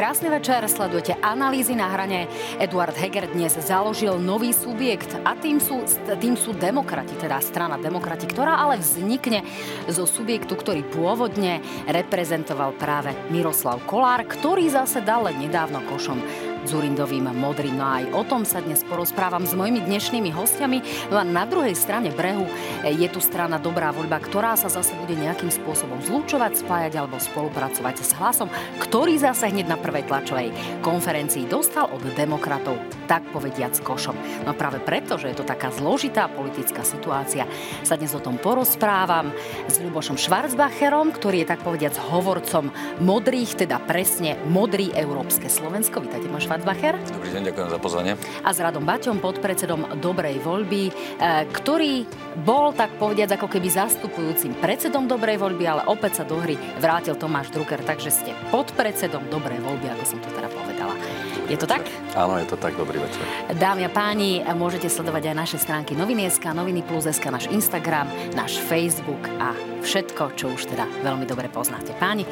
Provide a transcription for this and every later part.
Krásny večer, sledujete analýzy na hrane. Eduard Heger dnes založil nový subjekt a tým sú, tým sú demokrati, teda strana demokrati, ktorá ale vznikne zo subjektu, ktorý pôvodne reprezentoval práve Miroslav Kolár, ktorý zase dal nedávno košom Zurindovým modrým. No aj o tom sa dnes porozprávam s mojimi dnešnými hostiami. No a na druhej strane brehu je tu strana Dobrá voľba, ktorá sa zase bude nejakým spôsobom zlúčovať, spájať alebo spolupracovať s hlasom, ktorý zase hneď na prvej tlačovej konferencii dostal od demokratov tak povediac košom. No práve preto, že je to taká zložitá politická situácia, sa dnes o tom porozprávam s Ľubošom Schwarzbacherom, ktorý je tak povediac hovorcom modrých, teda presne modrý európske Slovensko. Vítajte, môj Schwarzbacher. Dobrý deň, ďakujem za pozvanie. A s Radom Baťom, podpredsedom Dobrej voľby, e, ktorý bol tak povediac ako keby zastupujúcim predsedom Dobrej voľby, ale opäť sa do hry vrátil Tomáš Drucker, takže ste podpredsedom Dobrej voľby, ako som to teda povedala. Je to tak? Áno, je to tak. Dobrý večer. Dámy a páni, môžete sledovať aj naše stránky Noviny.sk, Noviny Plus.sk, náš Instagram, náš Facebook a všetko, čo už teda veľmi dobre poznáte. Páni,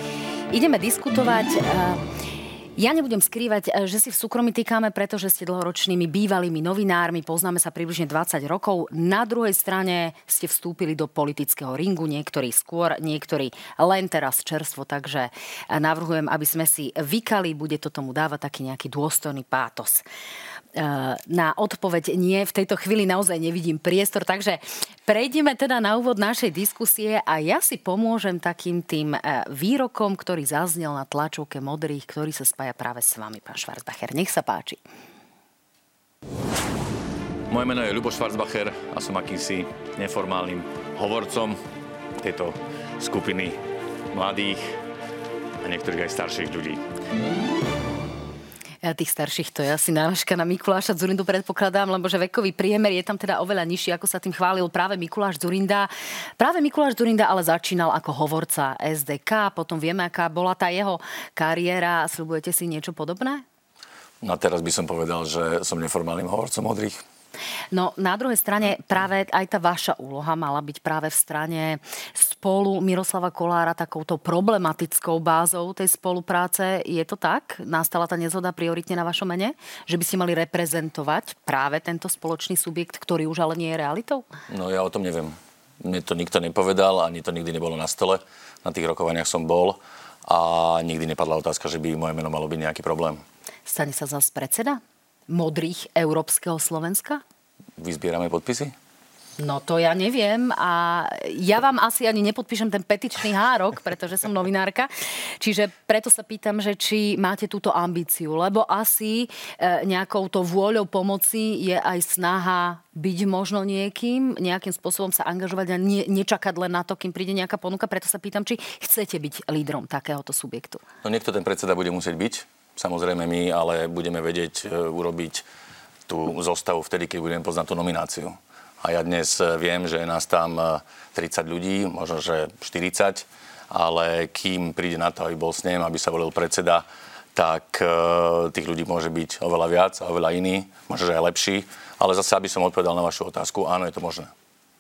ideme diskutovať... Ja nebudem skrývať, eh, že si v súkromí týkame, pretože ste dlhoročnými bývalými novinármi, poznáme sa približne 20 rokov. Na druhej strane ste vstúpili do politického ringu, niektorí skôr, niektorí len teraz čerstvo, takže eh, navrhujem, aby sme si vykali, bude to tomu dávať taký nejaký dôstojný pátos. Eh, na odpoveď nie. V tejto chvíli naozaj nevidím priestor, takže prejdeme teda na úvod našej diskusie a ja si pomôžem takým tým eh, výrokom, ktorý zaznel na tlačovke modrých, ktorý sa spája práve s vami, pán Schwarzbacher. Nech sa páči. Moje meno je Ľuboš Schwarzbacher a som akýmsi neformálnym hovorcom tejto skupiny mladých a niektorých aj starších ľudí. Tých starších to je asi návažka na Mikuláša Zurindu predpokladám, lebo že vekový priemer je tam teda oveľa nižší, ako sa tým chválil práve Mikuláš Zurinda. Práve Mikuláš Zurinda ale začínal ako hovorca SDK, potom vieme, aká bola tá jeho kariéra. Sľubujete si niečo podobné? No teraz by som povedal, že som neformálnym hovorcom modrých. No na druhej strane práve aj tá vaša úloha mala byť práve v strane spolu Miroslava Kolára takouto problematickou bázou tej spolupráce. Je to tak? Nastala tá nezhoda prioritne na vašom mene? Že by ste mali reprezentovať práve tento spoločný subjekt, ktorý už ale nie je realitou? No ja o tom neviem. Mne to nikto nepovedal, ani to nikdy nebolo na stole. Na tých rokovaniach som bol a nikdy nepadla otázka, že by moje meno malo byť nejaký problém. Stane sa zase predseda? Modrých európskeho Slovenska? Vyzbierame podpisy? No to ja neviem a ja vám asi ani nepodpíšem ten petičný hárok, pretože som novinárka. Čiže preto sa pýtam, že či máte túto ambíciu, lebo asi e, nejakou to vôľou pomoci je aj snaha byť možno niekým, nejakým spôsobom sa angažovať a nie, nečakať len na to, kým príde nejaká ponuka. Preto sa pýtam, či chcete byť lídrom takéhoto subjektu. No niekto ten predseda bude musieť byť Samozrejme my, ale budeme vedieť e, urobiť tú zostavu vtedy, keď budeme poznať tú nomináciu. A ja dnes e, viem, že je nás tam 30 e, ľudí, možno že 40, ale kým príde na to, aby bol snem, aby sa volil predseda, tak tých ľudí môže byť oveľa viac a oveľa iný, možno že aj lepší. Ale zase, aby som odpovedal na vašu otázku, áno, je to možné.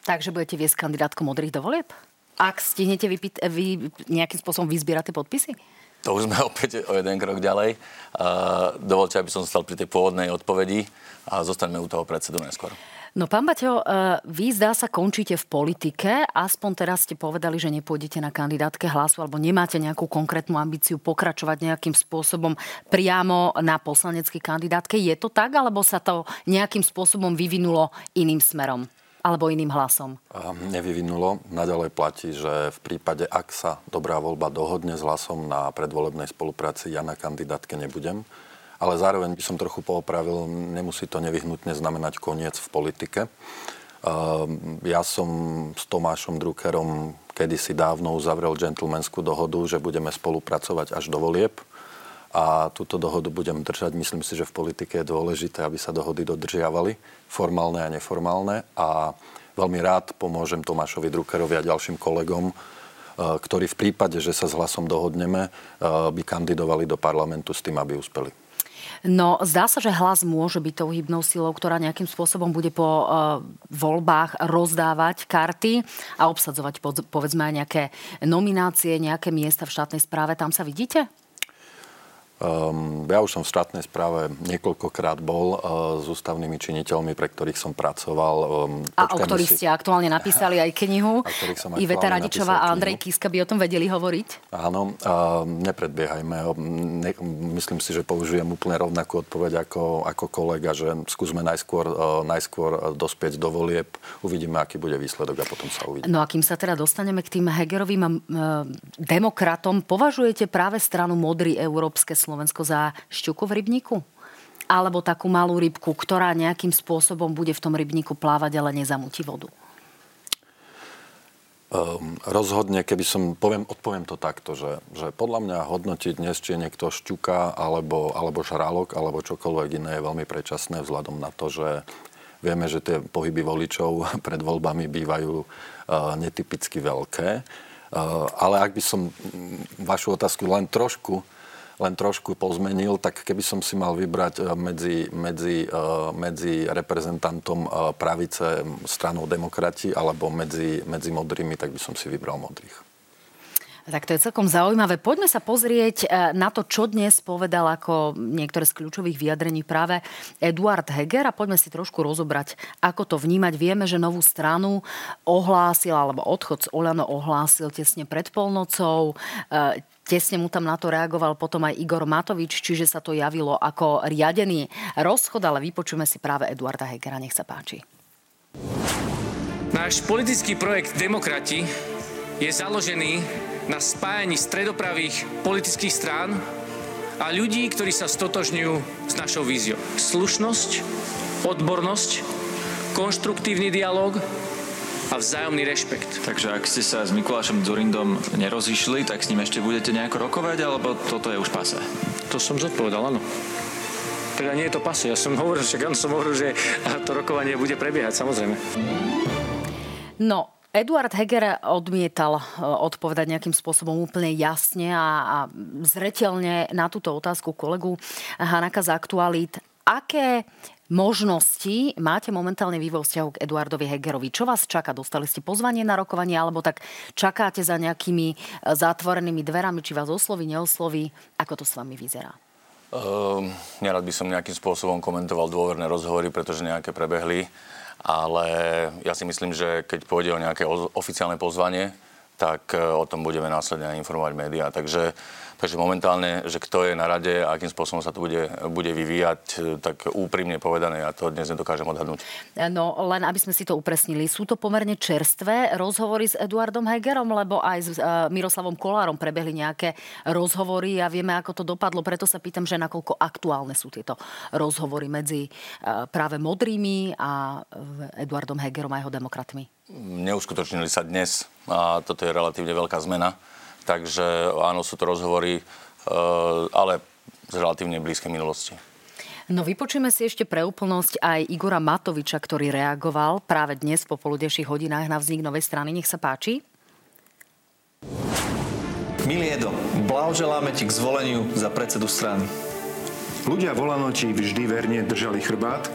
Takže budete viesť kandidátku modrých do volieb? Ak stihnete vypít, vy nejakým spôsobom vyzbierať tie podpisy? To už sme opäť o jeden krok ďalej. Dovolte, aby som stal pri tej pôvodnej odpovedi a zostaneme u toho predsedu neskôr. No pán Baťo, e, vy zdá sa končíte v politike, aspoň teraz ste povedali, že nepôjdete na kandidátke hlasu alebo nemáte nejakú konkrétnu ambíciu pokračovať nejakým spôsobom priamo na poslaneckej kandidátke. Je to tak, alebo sa to nejakým spôsobom vyvinulo iným smerom? Alebo iným hlasom? Nevyvinulo. Naďalej platí, že v prípade, ak sa dobrá voľba dohodne s hlasom na predvolebnej spolupráci, ja na kandidátke nebudem. Ale zároveň by som trochu poopravil, nemusí to nevyhnutne znamenať koniec v politike. Ja som s Tomášom Druckerom kedysi dávno uzavrel džentlmenskú dohodu, že budeme spolupracovať až do volieb a túto dohodu budem držať. Myslím si, že v politike je dôležité, aby sa dohody dodržiavali, formálne a neformálne. A veľmi rád pomôžem Tomášovi Druckerovi a ďalším kolegom, e, ktorí v prípade, že sa s hlasom dohodneme, e, by kandidovali do parlamentu s tým, aby uspeli. No, zdá sa, že hlas môže byť tou hybnou silou, ktorá nejakým spôsobom bude po uh, voľbách rozdávať karty a obsadzovať, povedzme, aj nejaké nominácie, nejaké miesta v štátnej správe. Tam sa vidíte? Um, ja už som v štátnej správe niekoľkokrát bol uh, s ústavnými činiteľmi, pre ktorých som pracoval. Um, a o ktorých si... ste aktuálne napísali aj knihu. Iveta Radičová a Andrej Kiska by o tom vedeli hovoriť? Áno, uh, nepredbiehajme. Ne, myslím si, že použijem úplne rovnakú odpoveď ako, ako kolega, že skúsme najskôr, uh, najskôr dospieť do volieb, uvidíme, aký bude výsledok a potom sa uvidí. No a kým sa teda dostaneme k tým Hegerovým uh, demokratom, považujete práve stranu Modrý Európske Slovensko za šťuku v rybníku? Alebo takú malú rybku, ktorá nejakým spôsobom bude v tom rybníku plávať, ale nezamutí vodu? Um, rozhodne, keby som, poviem, odpoviem to takto, že, že podľa mňa hodnotiť dnes, či je niekto šťuka, alebo, alebo žralok, alebo čokoľvek iné je veľmi predčasné vzhľadom na to, že vieme, že tie pohyby voličov pred voľbami bývajú uh, netypicky veľké. Uh, ale ak by som vašu otázku len trošku len trošku pozmenil, tak keby som si mal vybrať e, medzi, medzi, e, medzi reprezentantom e, pravice stranou demokrati alebo medzi, medzi modrými, tak by som si vybral modrých. Tak to je celkom zaujímavé. Poďme sa pozrieť na to, čo dnes povedal ako niektoré z kľúčových vyjadrení práve Eduard Heger a poďme si trošku rozobrať, ako to vnímať. Vieme, že novú stranu ohlásil, alebo odchod z Olano ohlásil tesne pred polnocou. Tesne mu tam na to reagoval potom aj Igor Matovič, čiže sa to javilo ako riadený rozchod, ale vypočujeme si práve Eduarda Hegera. Nech sa páči. Náš politický projekt Demokrati je založený na spájaní stredopravých politických strán a ľudí, ktorí sa stotožňujú s našou víziou. Slušnosť, odbornosť, konštruktívny dialog a vzájomný rešpekt. Takže ak ste sa s Mikulášom Dzurindom nerozišli, tak s ním ešte budete nejako rokovať, alebo toto je už pase? To som zodpovedal, áno. Teda nie je to pase. Ja som hovoril, že som hovoril, že to rokovanie bude prebiehať, samozrejme. No, Eduard Heger odmietal e, odpovedať nejakým spôsobom úplne jasne a, a zretelne na túto otázku kolegu Hanaka z Aktualit. Aké možnosti máte momentálne vy vo vzťahu k Eduardovi Hegerovi? Čo vás čaká? Dostali ste pozvanie na rokovanie alebo tak čakáte za nejakými e, zatvorenými dverami, či vás osloví, neosloví? Ako to s vami vyzerá? Um, nerad by som nejakým spôsobom komentoval dôverné rozhovory, pretože nejaké prebehli, ale ja si myslím, že keď pôjde o nejaké oficiálne pozvanie, tak e, o tom budeme následne informovať médiá. Takže Takže momentálne, že kto je na rade a akým spôsobom sa to bude, bude vyvíjať, tak úprimne povedané, ja to dnes nedokážem odhadnúť. No len aby sme si to upresnili, sú to pomerne čerstvé rozhovory s Eduardom Hegerom, lebo aj s uh, Miroslavom Kolárom prebehli nejaké rozhovory a vieme, ako to dopadlo. Preto sa pýtam, že nakoľko aktuálne sú tieto rozhovory medzi uh, práve modrými a Eduardom Hegerom a jeho demokratmi. Neuskutočnili sa dnes a toto je relatívne veľká zmena Takže áno, sú to rozhovory, eh, ale z relatívne blízkej minulosti. No vypočujeme si ešte pre úplnosť aj Igora Matoviča, ktorý reagoval práve dnes po poludejších hodinách na vznik novej strany. Nech sa páči. Milý Edo, blahoželáme ti k zvoleniu za predsedu strany. Ľudia volano ti vždy verne držali chrbát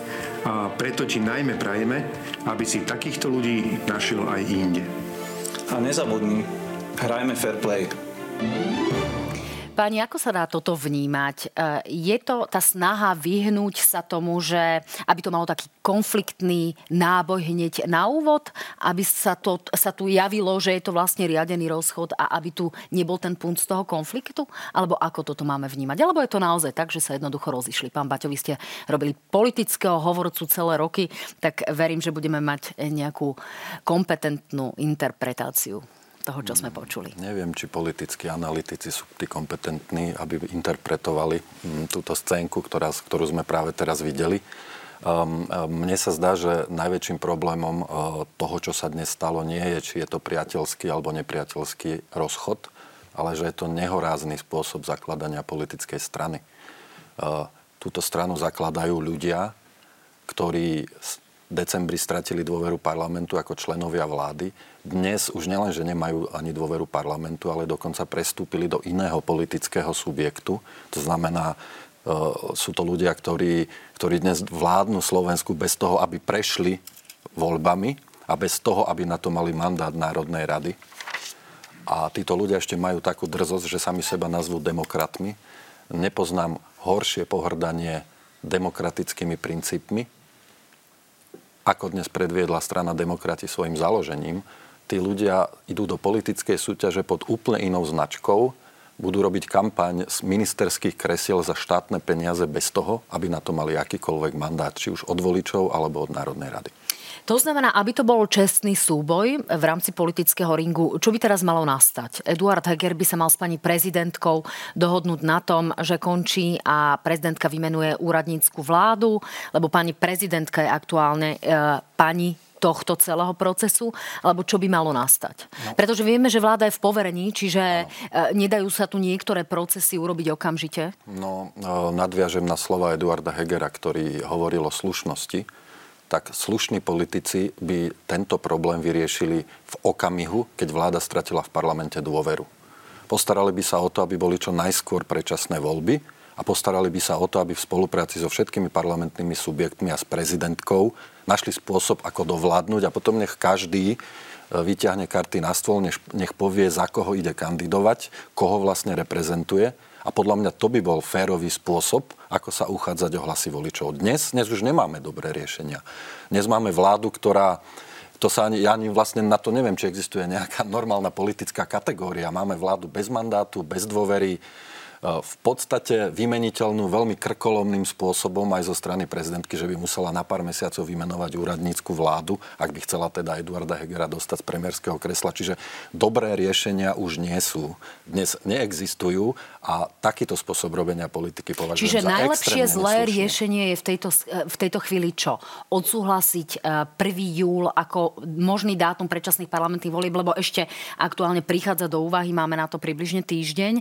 a preto ti najmä prajeme, aby si takýchto ľudí našiel aj inde. A nezabudni, Hrajme fair play. Pani, ako sa dá toto vnímať? E, je to tá snaha vyhnúť sa tomu, že aby to malo taký konfliktný náboj hneď na úvod, aby sa, to, sa tu javilo, že je to vlastne riadený rozchod a aby tu nebol ten punt z toho konfliktu? Alebo ako toto máme vnímať? Alebo je to naozaj tak, že sa jednoducho rozišli? Pán Baťo, vy ste robili politického hovorcu celé roky, tak verím, že budeme mať nejakú kompetentnú interpretáciu toho, čo sme počuli. Neviem, či politickí analytici sú tí kompetentní, aby interpretovali mm, túto scénku, ktorá, ktorú sme práve teraz videli. Um, um, mne sa zdá, že najväčším problémom uh, toho, čo sa dnes stalo, nie je, či je to priateľský alebo nepriateľský rozchod, ale že je to nehorázny spôsob zakladania politickej strany. Uh, túto stranu zakladajú ľudia, ktorí decembri stratili dôveru parlamentu ako členovia vlády. Dnes už nielen, že nemajú ani dôveru parlamentu, ale dokonca prestúpili do iného politického subjektu. To znamená, e, sú to ľudia, ktorí, ktorí dnes vládnu Slovensku bez toho, aby prešli voľbami a bez toho, aby na to mali mandát Národnej rady. A títo ľudia ešte majú takú drzosť, že sami seba nazvú demokratmi nepoznám horšie pohrdanie demokratickými princípmi, ako dnes predviedla strana demokrati svojim založením. Tí ľudia idú do politickej súťaže pod úplne inou značkou, budú robiť kampaň z ministerských kresiel za štátne peniaze bez toho, aby na to mali akýkoľvek mandát, či už od voličov alebo od Národnej rady. To znamená, aby to bol čestný súboj v rámci politického ringu, čo by teraz malo nastať? Eduard Heger by sa mal s pani prezidentkou dohodnúť na tom, že končí a prezidentka vymenuje úradnícku vládu, lebo pani prezidentka je aktuálne e, pani tohto celého procesu, alebo čo by malo nastať. No. Pretože vieme, že vláda je v poverení, čiže no. nedajú sa tu niektoré procesy urobiť okamžite? No, e, nadviažem na slova Eduarda Hegera, ktorý hovoril o slušnosti tak slušní politici by tento problém vyriešili v okamihu, keď vláda stratila v parlamente dôveru. Postarali by sa o to, aby boli čo najskôr predčasné voľby a postarali by sa o to, aby v spolupráci so všetkými parlamentnými subjektmi a s prezidentkou našli spôsob, ako dovládnuť a potom nech každý e, vyťahne karty na stôl, nech, povie, za koho ide kandidovať, koho vlastne reprezentuje a podľa mňa to by bol férový spôsob, ako sa uchádzať o hlasy voličov. Dnes, dnes už nemáme dobré riešenia. Dnes máme vládu, ktorá to sa ani, ja ani vlastne na to neviem, či existuje nejaká normálna politická kategória. Máme vládu bez mandátu, bez dôvery, v podstate vymeniteľnú veľmi krkolomným spôsobom aj zo strany prezidentky, že by musela na pár mesiacov vymenovať úradnícku vládu, ak by chcela teda Eduarda Hegera dostať z premiérskeho kresla. Čiže dobré riešenia už nie sú. Dnes neexistujú a takýto spôsob robenia politiky považujem Čiže za najlepšie zlé neslušný. riešenie je v tejto, v tejto chvíli čo? Odsúhlasiť 1. E, júl ako možný dátum predčasných parlamentných volieb, lebo ešte aktuálne prichádza do úvahy, máme na to približne týždeň.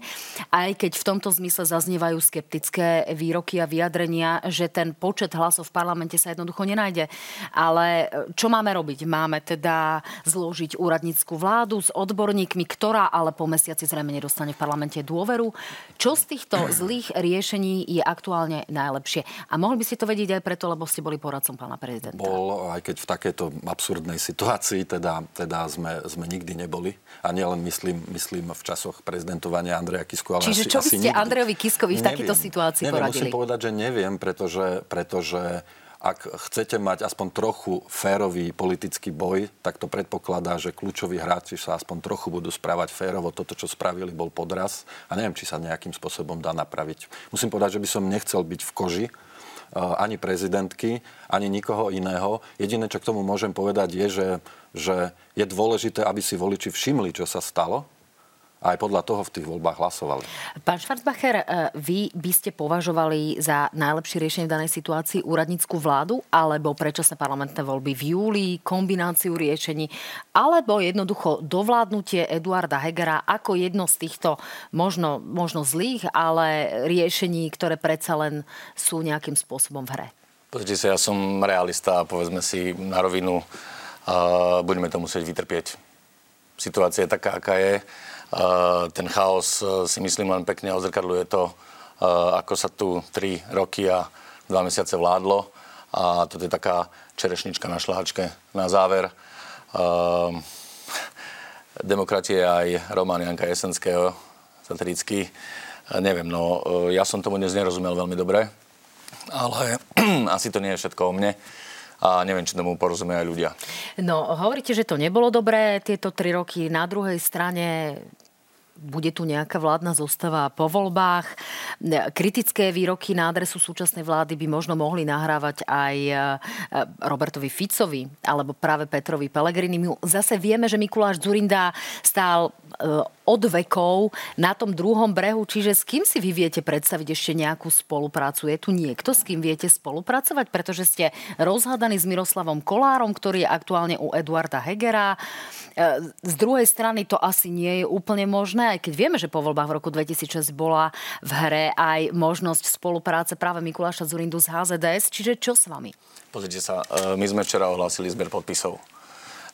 Aj keď v tomto zmysle zaznievajú skeptické výroky a vyjadrenia, že ten počet hlasov v parlamente sa jednoducho nenájde. Ale e, čo máme robiť? Máme teda zložiť úradnícku vládu s odborníkmi, ktorá ale po mesiaci zrejme nedostane v parlamente dôveru. Čo z týchto zlých riešení je aktuálne najlepšie? A mohli by ste to vedieť aj preto, lebo ste boli poradcom pána prezidenta. Bol, aj keď v takejto absurdnej situácii teda, teda sme, sme nikdy neboli. A nielen myslím, myslím v časoch prezidentovania Andreja Kisku, ale Čiže asi, čo asi ste Andrejovi Kiskovi v takejto situácii neviem, poradili? Musím povedať, že neviem, pretože, pretože ak chcete mať aspoň trochu férový politický boj, tak to predpokladá, že kľúčoví hráči sa aspoň trochu budú správať férovo. Toto, čo spravili, bol podraz a neviem, či sa nejakým spôsobom dá napraviť. Musím povedať, že by som nechcel byť v koži eh, ani prezidentky, ani nikoho iného. Jediné, čo k tomu môžem povedať, je, že, že je dôležité, aby si voliči všimli, čo sa stalo a aj podľa toho v tých voľbách hlasovali. Pán Schwarzbacher, e, vy by ste považovali za najlepšie riešenie v danej situácii úradnícku vládu alebo predčasné parlamentné voľby v júli, kombináciu riešení alebo jednoducho dovládnutie Eduarda Hegera ako jedno z týchto možno, možno zlých, ale riešení, ktoré predsa len sú nejakým spôsobom v hre? Pozrite sa, ja som realista a povedzme si na rovinu, uh, budeme to musieť vytrpieť. Situácia je taká, aká je ten chaos e, si myslím len pekne ozrkadľuje to, e, ako sa tu 3 roky a 2 mesiace vládlo. A toto je taká čerešnička na šláčke na záver. Demokratie aj Roman Janka Jesenského, satirický. Neviem, no ja som tomu dnes nerozumel veľmi dobre, ale asi to nie je všetko o mne a neviem, či tomu porozumie aj ľudia. No, hovoríte, že to nebolo dobré tieto tri roky. Na druhej strane bude tu nejaká vládna zostava po voľbách. Kritické výroky na adresu súčasnej vlády by možno mohli nahrávať aj e, Robertovi Ficovi alebo práve Petrovi Pelegrinimu. Zase vieme, že Mikuláš Zurinda stál e, od vekov na tom druhom brehu, čiže s kým si vy viete predstaviť ešte nejakú spoluprácu? Je tu niekto, s kým viete spolupracovať? Pretože ste rozhádaní s Miroslavom Kolárom, ktorý je aktuálne u Eduarda Hegera. E, z druhej strany to asi nie je úplne možné, aj keď vieme, že po voľbách v roku 2006 bola v hre aj možnosť spolupráce práve Mikuláša Zurindu z HZDS. Čiže čo s vami? Pozrite sa, e, my sme včera ohlásili zber podpisov.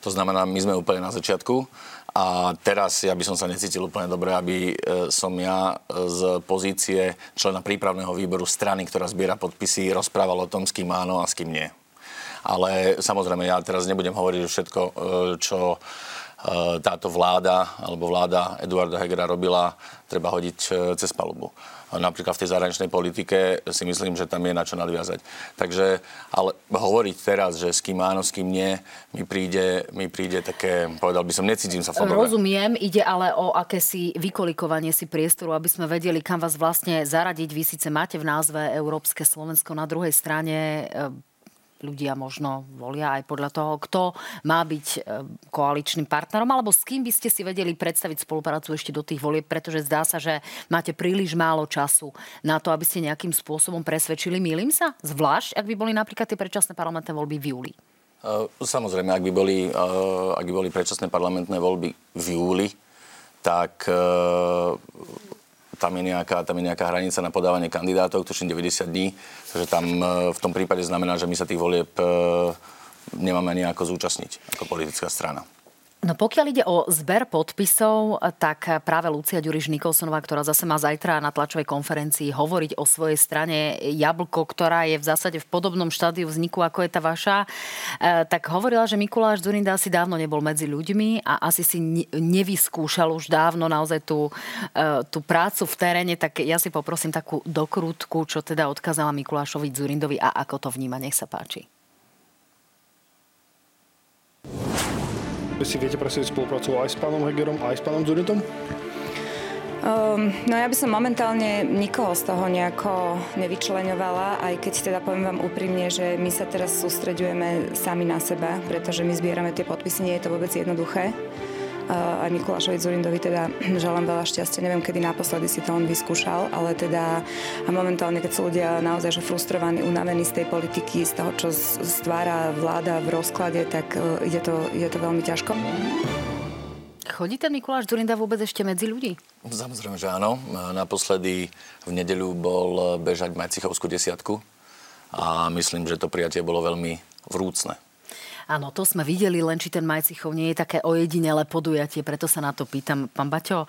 To znamená, my sme úplne na začiatku a teraz ja by som sa necítil úplne dobre, aby e, som ja z pozície člena prípravného výboru strany, ktorá zbiera podpisy, rozprával o tom, s kým áno a s kým nie. Ale samozrejme, ja teraz nebudem hovoriť všetko, e, čo táto vláda alebo vláda Eduarda Hegera robila, treba hodiť e, cez palubu napríklad v tej zahraničnej politike si myslím, že tam je na čo nadviazať. Takže, ale hovoriť teraz, že s kým áno, s kým nie, mi príde, mi príde také, povedal by som, necítim sa fobové. Rozumiem, ide ale o akési vykolikovanie si priestoru, aby sme vedeli, kam vás vlastne zaradiť. Vy síce máte v názve Európske Slovensko, na druhej strane ľudia možno volia aj podľa toho, kto má byť e, koaličným partnerom, alebo s kým by ste si vedeli predstaviť spoluprácu ešte do tých volieb, pretože zdá sa, že máte príliš málo času na to, aby ste nejakým spôsobom presvedčili. Mýlim sa? Zvlášť, ak by boli napríklad tie predčasné parlamentné voľby v júli. E, samozrejme, ak by boli, e, ak by boli predčasné parlamentné voľby v júli, tak tam je, nejaká, tam je nejaká hranica na podávanie kandidátov, tuším 90 dní, takže tam e, v tom prípade znamená, že my sa tých volieb e, nemáme nejako zúčastniť ako politická strana. No pokiaľ ide o zber podpisov, tak práve Lucia Ďuriš Nikolsonová, ktorá zase má zajtra na tlačovej konferencii hovoriť o svojej strane Jablko, ktorá je v zásade v podobnom štádiu vzniku, ako je tá vaša, e, tak hovorila, že Mikuláš Zurinda asi dávno nebol medzi ľuďmi a asi si nevyskúšal už dávno naozaj tú, e, tú prácu v teréne, tak ja si poprosím takú dokrutku, čo teda odkázala Mikulášovi Zurindovi a ako to vníma. Nech sa páči. Vy si viete presediť spolupracu aj s pánom Hegerom, aj s pánom Zuritom? Um, no ja by som momentálne nikoho z toho nejako nevyčleňovala, aj keď teda poviem vám úprimne, že my sa teraz sústreďujeme sami na seba, pretože my zbierame tie podpisy, nie je to vôbec jednoduché aj Mikulášovi Zurindovi teda želám veľa šťastia. Neviem, kedy naposledy si to on vyskúšal, ale teda a momentálne, keď sú ľudia naozaj že frustrovaní, unavení z tej politiky, z toho, čo stvára vláda v rozklade, tak e, ide to, ide to veľmi ťažko. Chodí ten Mikuláš Zurinda vôbec ešte medzi ľudí? Samozrejme, že áno. Naposledy v nedeľu bol bežať Majcichovskú desiatku a myslím, že to prijatie bolo veľmi vrúcne. Áno, to sme videli, len či ten Majcichov nie je také ojedinelé podujatie, preto sa na to pýtam. Pán Baťo, e,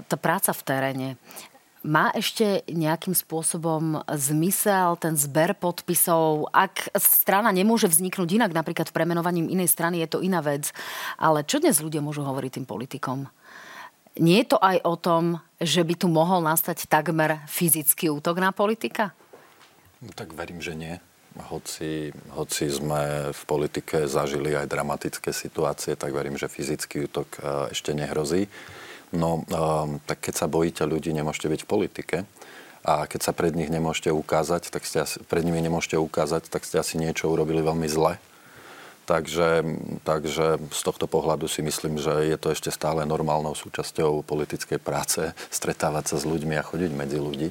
tá práca v teréne, má ešte nejakým spôsobom zmysel ten zber podpisov? Ak strana nemôže vzniknúť inak, napríklad premenovaním inej strany, je to iná vec. Ale čo dnes ľudia môžu hovoriť tým politikom? Nie je to aj o tom, že by tu mohol nastať takmer fyzický útok na politika? No, tak verím, že nie. Hoci, hoci sme v politike zažili aj dramatické situácie, tak verím, že fyzický útok e, ešte nehrozí. No, e, tak keď sa bojíte ľudí, nemôžete byť v politike. A keď sa pred nich nemôžete ukázať, tak ste asi, pred nimi nemôžete ukázať, tak ste asi niečo urobili veľmi zle. Takže, takže z tohto pohľadu si myslím, že je to ešte stále normálnou súčasťou politickej práce stretávať sa s ľuďmi a chodiť medzi ľudí.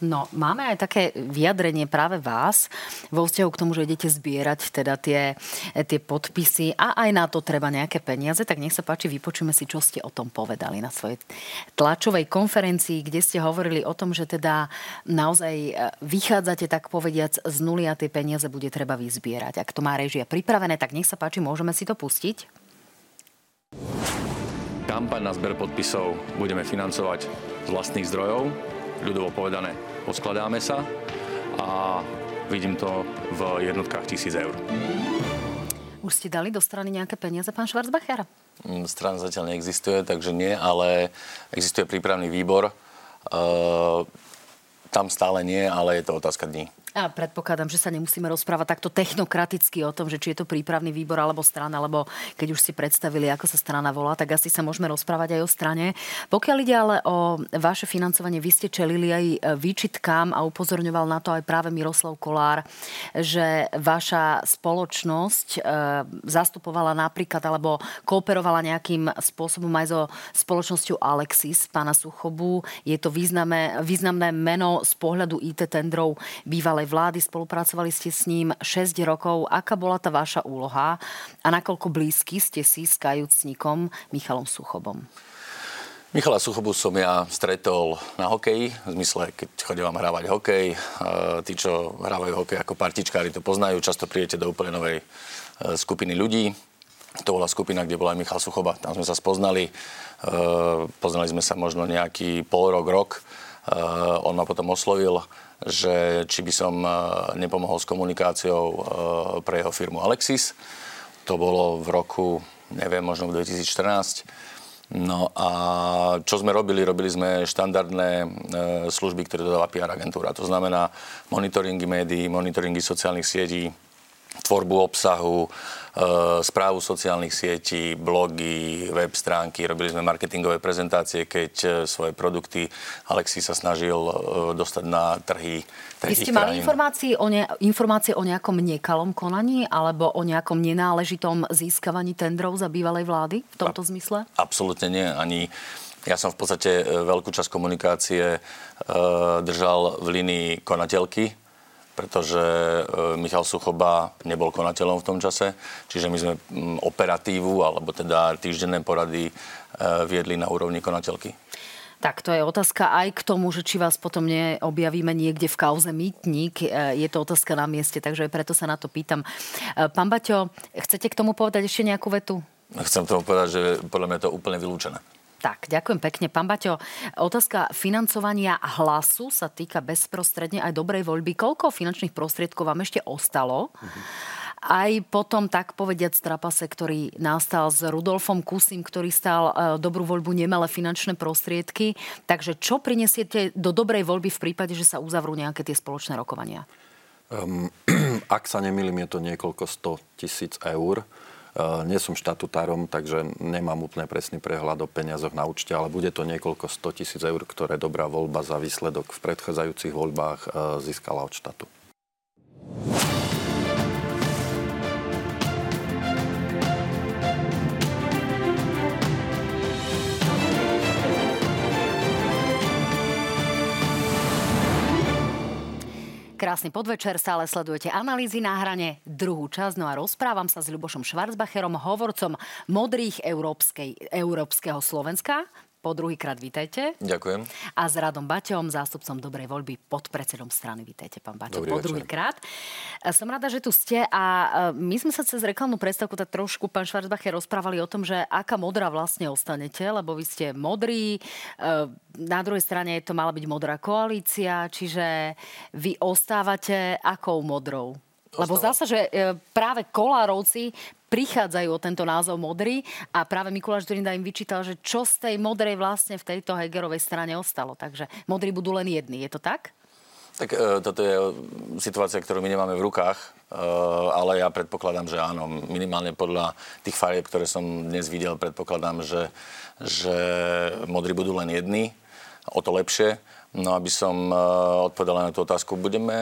No, máme aj také vyjadrenie práve vás vo vzťahu k tomu, že idete zbierať teda tie, tie podpisy a aj na to treba nejaké peniaze, tak nech sa páči, vypočujeme si, čo ste o tom povedali na svojej tlačovej konferencii, kde ste hovorili o tom, že teda naozaj e, vychádzate tak povediac z nuly a tie peniaze bude treba vyzbierať. Ak to má režia pripravené, tak nech sa páči, môžeme si to pustiť? Kampaň na zber podpisov budeme financovať z vlastných zdrojov, ľudovo povedané poskladáme sa a vidím to v jednotkách tisíc eur. Už ste dali do strany nejaké peniaze, pán Schwarzbacher? Strana zatiaľ neexistuje, takže nie, ale existuje prípravný výbor. E, tam stále nie, ale je to otázka dní. A predpokladám, že sa nemusíme rozprávať takto technokraticky o tom, že či je to prípravný výbor alebo strana, lebo keď už si predstavili, ako sa strana volá, tak asi sa môžeme rozprávať aj o strane. Pokiaľ ide ale o vaše financovanie, vy ste čelili aj výčitkám a upozorňoval na to aj práve Miroslav Kolár, že vaša spoločnosť e, zastupovala napríklad alebo kooperovala nejakým spôsobom aj so spoločnosťou Alexis, pána Suchobu. Je to významné, významné meno z pohľadu IT tendrov bývalé bývalej vlády, spolupracovali ste s ním 6 rokov. Aká bola tá vaša úloha a nakoľko blízky ste si s kajúcnikom Michalom Suchobom? Michala Suchobu som ja stretol na hokeji, v zmysle, keď chodím hrávať hokej. Tí, čo hrávajú hokej ako partičkári, to poznajú. Často príjete do úplne novej e, skupiny ľudí. To bola skupina, kde bol aj Michal Suchoba. Tam sme sa spoznali. E, poznali sme sa možno nejaký pol rok, rok. E, on ma potom oslovil že či by som e, nepomohol s komunikáciou e, pre jeho firmu Alexis. To bolo v roku neviem, možno v 2014. No a čo sme robili? Robili sme štandardné e, služby, ktoré dodáva PR agentúra. To znamená monitoringy médií, monitoringy sociálnych sietí, tvorbu obsahu, e, správu sociálnych sietí, blogy, web stránky. Robili sme marketingové prezentácie, keď e, svoje produkty Alexi sa snažil e, dostať na trhy Vy ste mali informácie o, ne, informácie o nejakom nekalom konaní alebo o nejakom nenáležitom získavaní tendrov za bývalej vlády v tomto zmysle? Absolútne nie. Ani ja som v podstate veľkú časť komunikácie držal v línii konateľky, pretože e, Michal Suchoba nebol konateľom v tom čase, čiže my sme operatívu, alebo teda týždenné porady e, viedli na úrovni konateľky. Tak to je otázka aj k tomu, že či vás potom neobjavíme niekde v kauze mýtnik. E, je to otázka na mieste, takže preto sa na to pýtam. Pán Baťo, chcete k tomu povedať ešte nejakú vetu? Chcem tomu povedať, že podľa mňa je to úplne vylúčené. Tak, ďakujem pekne. Pán Baťo, otázka financovania hlasu sa týka bezprostredne aj dobrej voľby. Koľko finančných prostriedkov vám ešte ostalo? Uh-huh. Aj potom, tak povediať, strapase, ktorý nastal s Rudolfom Kusim, ktorý stal e, dobrú voľbu nemalé finančné prostriedky. Takže čo prinesiete do dobrej voľby v prípade, že sa uzavrú nejaké tie spoločné rokovania? Um, ak sa nemýlim, je to niekoľko 100 tisíc eur. Eh, nie som štatutárom, takže nemám úplne presný prehľad o peniazoch na účte, ale bude to niekoľko 100 tisíc eur, ktoré dobrá voľba za výsledok v predchádzajúcich voľbách eh, získala od štátu. Krásny podvečer, stále sledujete analýzy na hrane, druhú časť, no a rozprávam sa s Ľubošom Schwarzbacherom, hovorcom modrých európskej, európskeho Slovenska. Po druhýkrát vítajte. Ďakujem. A s Radom Baťom, zástupcom Dobrej voľby, podpredsedom strany. Vítajte, pán Baťo, po druhýkrát. Som rada, že tu ste a e, my sme sa cez reklamnú predstavku tak trošku, pán Švarcbacher, rozprávali o tom, že aká modrá vlastne ostanete, lebo vy ste modrí, e, na druhej strane to mala byť modrá koalícia, čiže vy ostávate akou modrou? Lebo zdá sa, že e, práve Kolárovci prichádzajú o tento názov modrý a práve Mikuláš Zurinda im vyčítal, že čo z tej modrej vlastne v tejto Hegerovej strane ostalo. Takže modrí budú len jedni. Je to tak? Tak e, toto je situácia, ktorú my nemáme v rukách, e, ale ja predpokladám, že áno, minimálne podľa tých farieb, ktoré som dnes videl, predpokladám, že, že modrí budú len jedni, o to lepšie. No aby som eh, odpovedal na tú otázku, budeme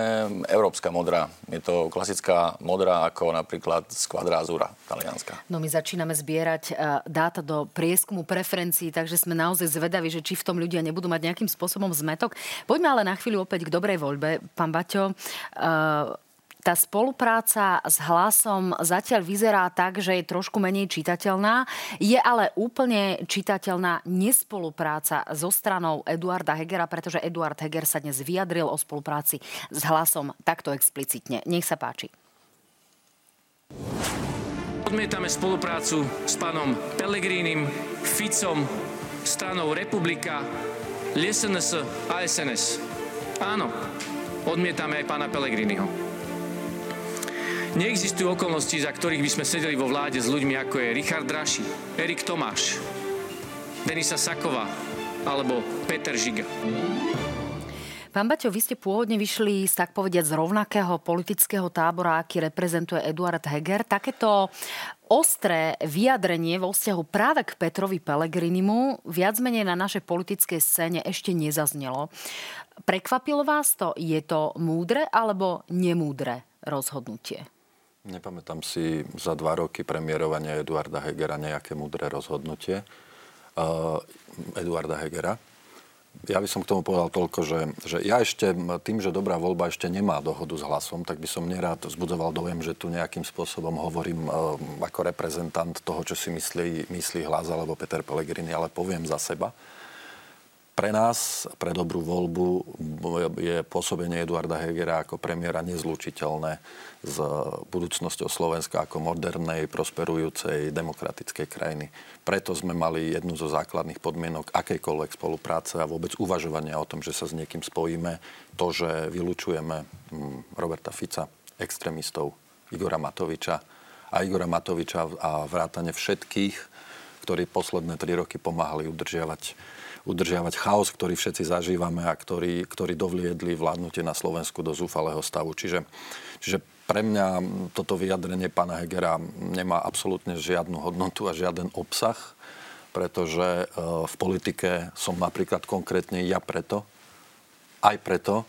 európska modrá. Je to klasická modrá ako napríklad Squadra Azura, talianská. No my začíname zbierať eh, dáta do prieskumu preferencií, takže sme naozaj zvedaví, že či v tom ľudia nebudú mať nejakým spôsobom zmetok. Poďme ale na chvíľu opäť k dobrej voľbe. Pán Baťo, eh, tá spolupráca s hlasom zatiaľ vyzerá tak, že je trošku menej čitateľná. Je ale úplne čitateľná nespolupráca so stranou Eduarda Hegera, pretože Eduard Heger sa dnes vyjadril o spolupráci s hlasom takto explicitne. Nech sa páči. Odmietame spoluprácu s pánom Pelegrínim, Ficom, stranou Republika, LSNS a SNS. Áno, odmietame aj pána Pelegriniho. Neexistujú okolnosti, za ktorých by sme sedeli vo vláde s ľuďmi ako je Richard Draši, Erik Tomáš, Denisa Saková alebo Peter Žiga. Pán Baťo, vy ste pôvodne vyšli z tak povediať z rovnakého politického tábora, aký reprezentuje Eduard Heger. Takéto ostré vyjadrenie vo vzťahu práve k Petrovi Pelegrinimu viac menej na našej politickej scéne ešte nezaznelo. Prekvapilo vás to? Je to múdre alebo nemúdre rozhodnutie? Nepamätám si za dva roky premiérovania Eduarda Hegera nejaké múdre rozhodnutie. Uh, Eduarda Hegera. Ja by som k tomu povedal toľko, že, že ja ešte tým, že dobrá voľba ešte nemá dohodu s hlasom, tak by som nerád vzbudzoval dojem, že tu nejakým spôsobom hovorím uh, ako reprezentant toho, čo si myslí, myslí hlas alebo Peter Pellegrini, ale poviem za seba. Pre nás, pre dobrú voľbu, je pôsobenie Eduarda Hegera ako premiéra nezlučiteľné s budúcnosťou Slovenska ako modernej, prosperujúcej, demokratickej krajiny. Preto sme mali jednu zo základných podmienok akejkoľvek spolupráce a vôbec uvažovania o tom, že sa s niekým spojíme, to, že vylúčujeme hm, Roberta Fica, extrémistov, Igora Matoviča a Igora Matoviča a vrátane všetkých, ktorí posledné tri roky pomáhali udržiavať, udržiavať chaos, ktorý všetci zažívame a ktorí, ktorí dovliedli vládnutie na Slovensku do zúfalého stavu. Čiže, čiže pre mňa toto vyjadrenie pána Hegera nemá absolútne žiadnu hodnotu a žiaden obsah, pretože e, v politike som napríklad konkrétne ja preto, aj preto,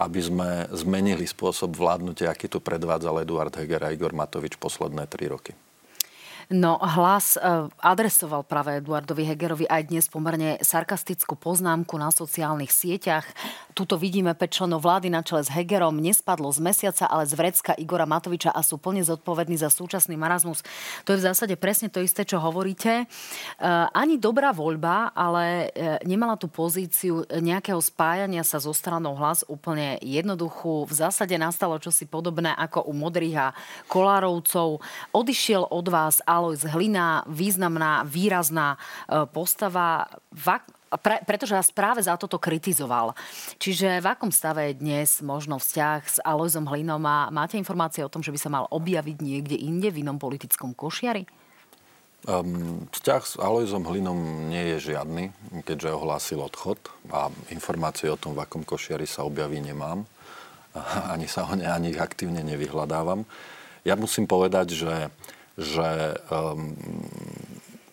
aby sme zmenili spôsob vládnutia, aký tu predvádzal Eduard Heger a Igor Matovič posledné tri roky. No hlas e, adresoval práve Eduardovi Hegerovi aj dnes pomerne sarkastickú poznámku na sociálnych sieťach. Tuto vidíme 5 členov vlády na čele s Hegerom. Nespadlo z mesiaca, ale z vrecka Igora Matoviča a sú plne zodpovední za súčasný marazmus. To je v zásade presne to isté, čo hovoríte. E, ani dobrá voľba, ale e, nemala tú pozíciu nejakého spájania sa so stranou hlas úplne jednoduchú. V zásade nastalo čosi podobné ako u modrých a kolárovcov. Odišiel od vás Alois Hlina, významná, výrazná e, postava, pre, pretože vás práve za toto kritizoval. Čiže v akom stave je dnes možno vzťah s Aloisom Hlinom a máte informácie o tom, že by sa mal objaviť niekde inde v inom politickom košiari? Um, vzťah s Alojzom Hlinom nie je žiadny, keďže ohlásil odchod a informácie o tom, v akom košiari sa objaví, nemám. Ani sa ho ne, ani aktívne nevyhľadávam. Ja musím povedať, že že um,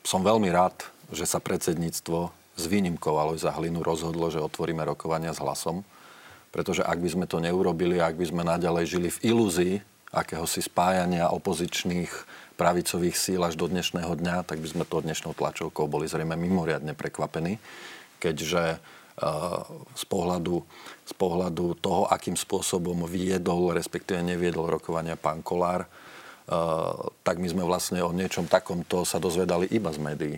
som veľmi rád, že sa predsedníctvo s výnimkou Alojza Hlinu rozhodlo, že otvoríme rokovania s hlasom. Pretože ak by sme to neurobili, ak by sme naďalej žili v ilúzii akéhosi spájania opozičných pravicových síl až do dnešného dňa, tak by sme to dnešnou tlačovkou boli zrejme mimoriadne prekvapení, keďže uh, z pohľadu, z pohľadu toho, akým spôsobom viedol, respektíve neviedol rokovania pán Kolár, tak my sme vlastne o niečom takomto sa dozvedali iba z médií.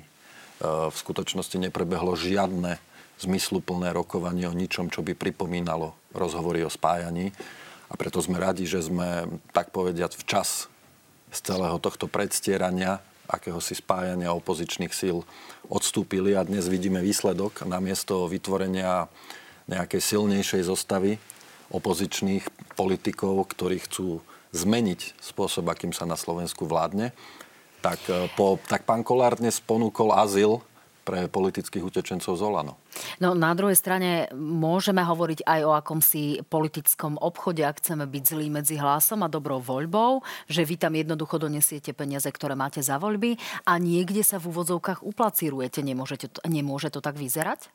V skutočnosti neprebehlo žiadne zmysluplné rokovanie o ničom, čo by pripomínalo rozhovory o spájaní. A preto sme radi, že sme, tak povediať, včas z celého tohto predstierania, akéhosi spájania opozičných síl odstúpili a dnes vidíme výsledok namiesto vytvorenia nejakej silnejšej zostavy opozičných politikov, ktorí chcú zmeniť spôsob, akým sa na Slovensku vládne, tak, e, po, tak pán Kolár dnes ponúkol azyl pre politických utečencov z Olano. No na druhej strane môžeme hovoriť aj o akomsi politickom obchode, ak chceme byť zlí medzi hlasom a dobrou voľbou, že vy tam jednoducho donesiete peniaze, ktoré máte za voľby a niekde sa v úvodzovkách uplacírujete. Nemôžete nemôže to tak vyzerať?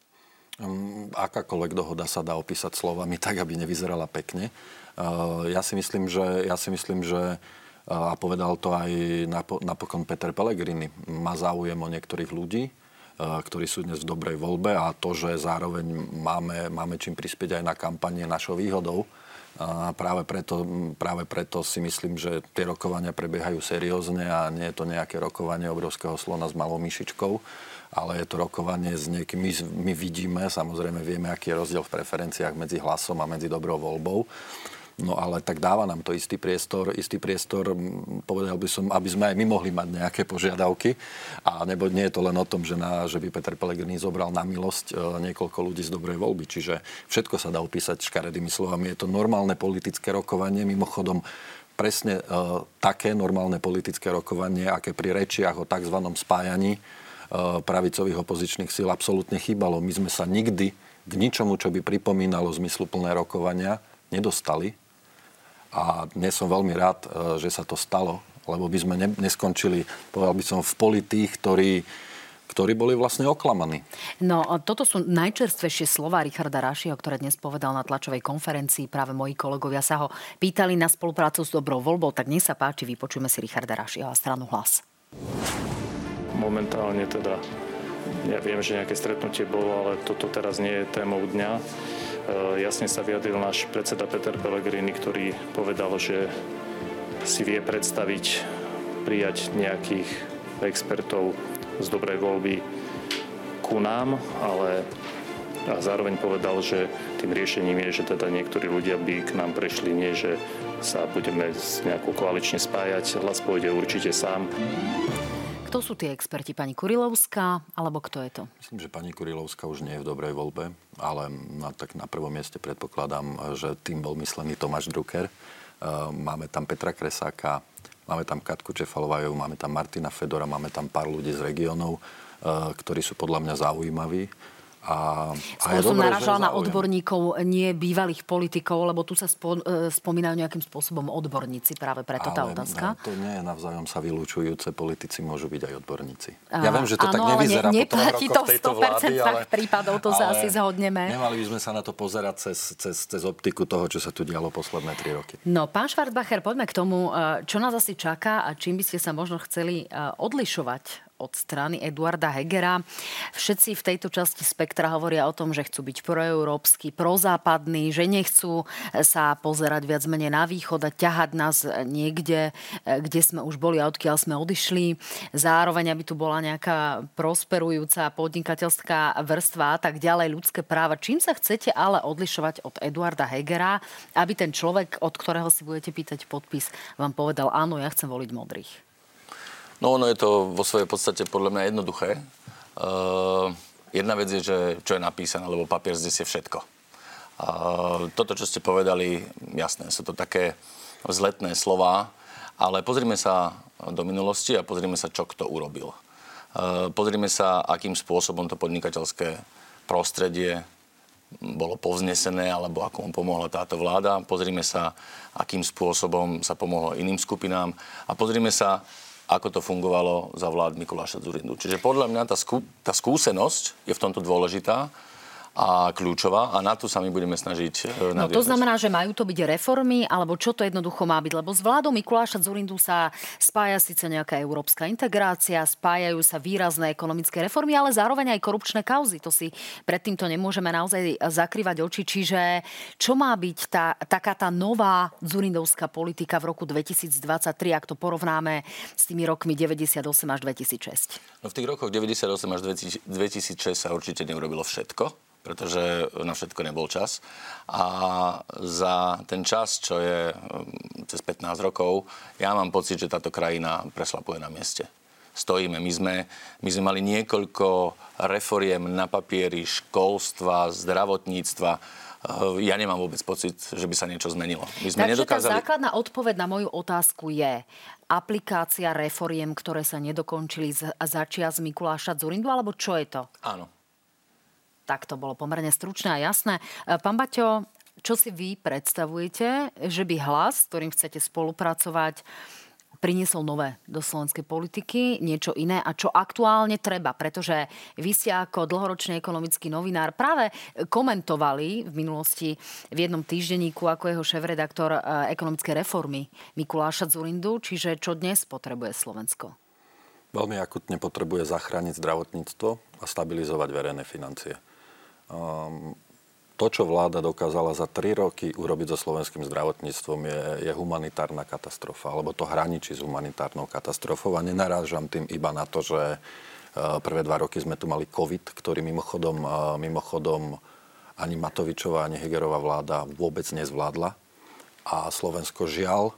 Um, akákoľvek dohoda sa dá opísať slovami tak, aby nevyzerala pekne. Eh, ja si myslím, že, ja si myslím, že eh, a povedal to aj napokon Peter Pellegrini, má záujem o niektorých ľudí, eh, ktorí sú dnes v dobrej voľbe a to, že zároveň máme, máme čím prispieť aj na kampanie našou výhodou. A práve preto, práve preto si myslím, že tie rokovania prebiehajú seriózne a nie je to nejaké rokovanie obrovského slona s malou myšičkou, ale je to rokovanie s niekým. My, my vidíme, samozrejme vieme, aký je rozdiel v preferenciách medzi hlasom a medzi dobrou voľbou. No ale tak dáva nám to istý priestor, istý priestor, povedal by som, aby sme aj my mohli mať nejaké požiadavky. A nebo nie je to len o tom, že, na, že by Peter Pellegrini zobral na milosť e, niekoľko ľudí z dobrej voľby. Čiže všetko sa dá opísať škaredými slovami. Je to normálne politické rokovanie. Mimochodom, presne e, také normálne politické rokovanie, aké pri rečiach o tzv. spájaní e, pravicových opozičných síl absolútne chýbalo. My sme sa nikdy k ničomu, čo by pripomínalo zmysluplné rokovania, nedostali. A dnes som veľmi rád, e, že sa to stalo, lebo by sme neskončili, povedal by som, v poli tých, ktorí ktorí boli vlastne oklamaní. No, toto sú najčerstvejšie slova Richarda Rašiho, ktoré dnes povedal na tlačovej konferencii. Práve moji kolegovia sa ho pýtali na spoluprácu s dobrou voľbou, tak nech sa páči, vypočujeme si Richarda Rašiho a stranu hlas. Momentálne teda ja viem, že nejaké stretnutie bolo, ale toto teraz nie je témou dňa. E, jasne sa vyjadril náš predseda Peter Pellegrini, ktorý povedal, že si vie predstaviť prijať nejakých expertov z dobrej voľby ku nám, ale a zároveň povedal, že tým riešením je, že teda niektorí ľudia by k nám prešli, nie že sa budeme nejako koalične spájať, hlas pôjde určite sám. Kto sú tie experti? Pani Kurilovská, alebo kto je to? Myslím, že pani Kurilovská už nie je v dobrej voľbe, ale na, tak na prvom mieste predpokladám, že tým bol myslený Tomáš Drucker. E, máme tam Petra Kresáka, Máme tam Katku Čefalovajovú, máme tam Martina Fedora, máme tam pár ľudí z regiónov, ktorí sú podľa mňa zaujímaví. A, a Skôr som naražala na odborníkov, nie bývalých politikov, lebo tu sa spo, e, spomínajú nejakým spôsobom odborníci, práve preto tá otázka. to nie je navzájom sa vylúčujúce, politici môžu byť aj odborníci. A, ja viem, že to áno, tak nevyzerá ne, po to v tejto vlády, ale... prípadov, to sa asi zhodneme. Nemali by sme sa na to pozerať cez, cez, cez optiku toho, čo sa tu dialo posledné tri roky. No, pán Švartbacher, poďme k tomu, e, čo nás asi čaká a čím by ste sa možno chceli e, odlišovať od strany Eduarda Hegera. Všetci v tejto časti spektra hovoria o tom, že chcú byť proeurópsky, prozápadní, že nechcú sa pozerať viac menej na východ a ťahať nás niekde, kde sme už boli a odkiaľ sme odišli. Zároveň, aby tu bola nejaká prosperujúca podnikateľská vrstva a tak ďalej, ľudské práva. Čím sa chcete ale odlišovať od Eduarda Hegera, aby ten človek, od ktorého si budete pýtať podpis, vám povedal, áno, ja chcem voliť modrých? No ono je to vo svojej podstate podľa mňa jednoduché. Eh, jedna vec je, že čo je napísané, lebo papier zdesie všetko. A toto, čo ste povedali, jasné, sú to také vzletné slova, ale pozrime sa do minulosti a pozrime sa, čo kto urobil. Eh, pozrime sa, akým spôsobom to podnikateľské prostredie bolo povznesené, alebo ako mu pomohla táto vláda. Pozrime sa, akým spôsobom sa pomohlo iným skupinám. A pozrime sa, ako to fungovalo za vlád Mikuláša Zurindu. Čiže podľa mňa tá, skú, tá skúsenosť je v tomto dôležitá a kľúčová a na to sa my budeme snažiť e, No to znamená, že majú to byť reformy, alebo čo to jednoducho má byť? Lebo s vládou Mikuláša Zurindu sa spája síce nejaká európska integrácia, spájajú sa výrazné ekonomické reformy, ale zároveň aj korupčné kauzy. To si predtým to nemôžeme naozaj zakrývať oči. Čiže čo má byť tá, taká tá nová Zurindovská politika v roku 2023, ak to porovnáme s tými rokmi 98 až 2006? No v tých rokoch 98 až 2006 sa určite neurobilo všetko pretože na všetko nebol čas. A za ten čas, čo je um, cez 15 rokov, ja mám pocit, že táto krajina preslapuje na mieste. Stojíme. My sme, my sme mali niekoľko reforiem na papieri školstva, zdravotníctva. Uh, ja nemám vôbec pocit, že by sa niečo zmenilo. My sme Takže nedokázali... tá základná odpoveď na moju otázku je aplikácia reforiem, ktoré sa nedokončili za čias Mikuláša Zurindu, alebo čo je to? Áno tak to bolo pomerne stručné a jasné. E, pán Baťo, čo si vy predstavujete, že by hlas, s ktorým chcete spolupracovať, priniesol nové do slovenskej politiky, niečo iné a čo aktuálne treba, pretože vy ste ako dlhoročný ekonomický novinár práve komentovali v minulosti v jednom týždenníku ako jeho šéf-redaktor e, ekonomické reformy Mikuláša Zurindu, čiže čo dnes potrebuje Slovensko? Veľmi akutne potrebuje zachrániť zdravotníctvo a stabilizovať verejné financie. Um, to, čo vláda dokázala za tri roky urobiť so slovenským zdravotníctvom, je, je humanitárna katastrofa, alebo to hraničí s humanitárnou katastrofou. A nenarážam tým iba na to, že uh, prvé dva roky sme tu mali COVID, ktorý mimochodom, uh, mimochodom ani Matovičová, ani Hegerová vláda vôbec nezvládla. A Slovensko žiaľ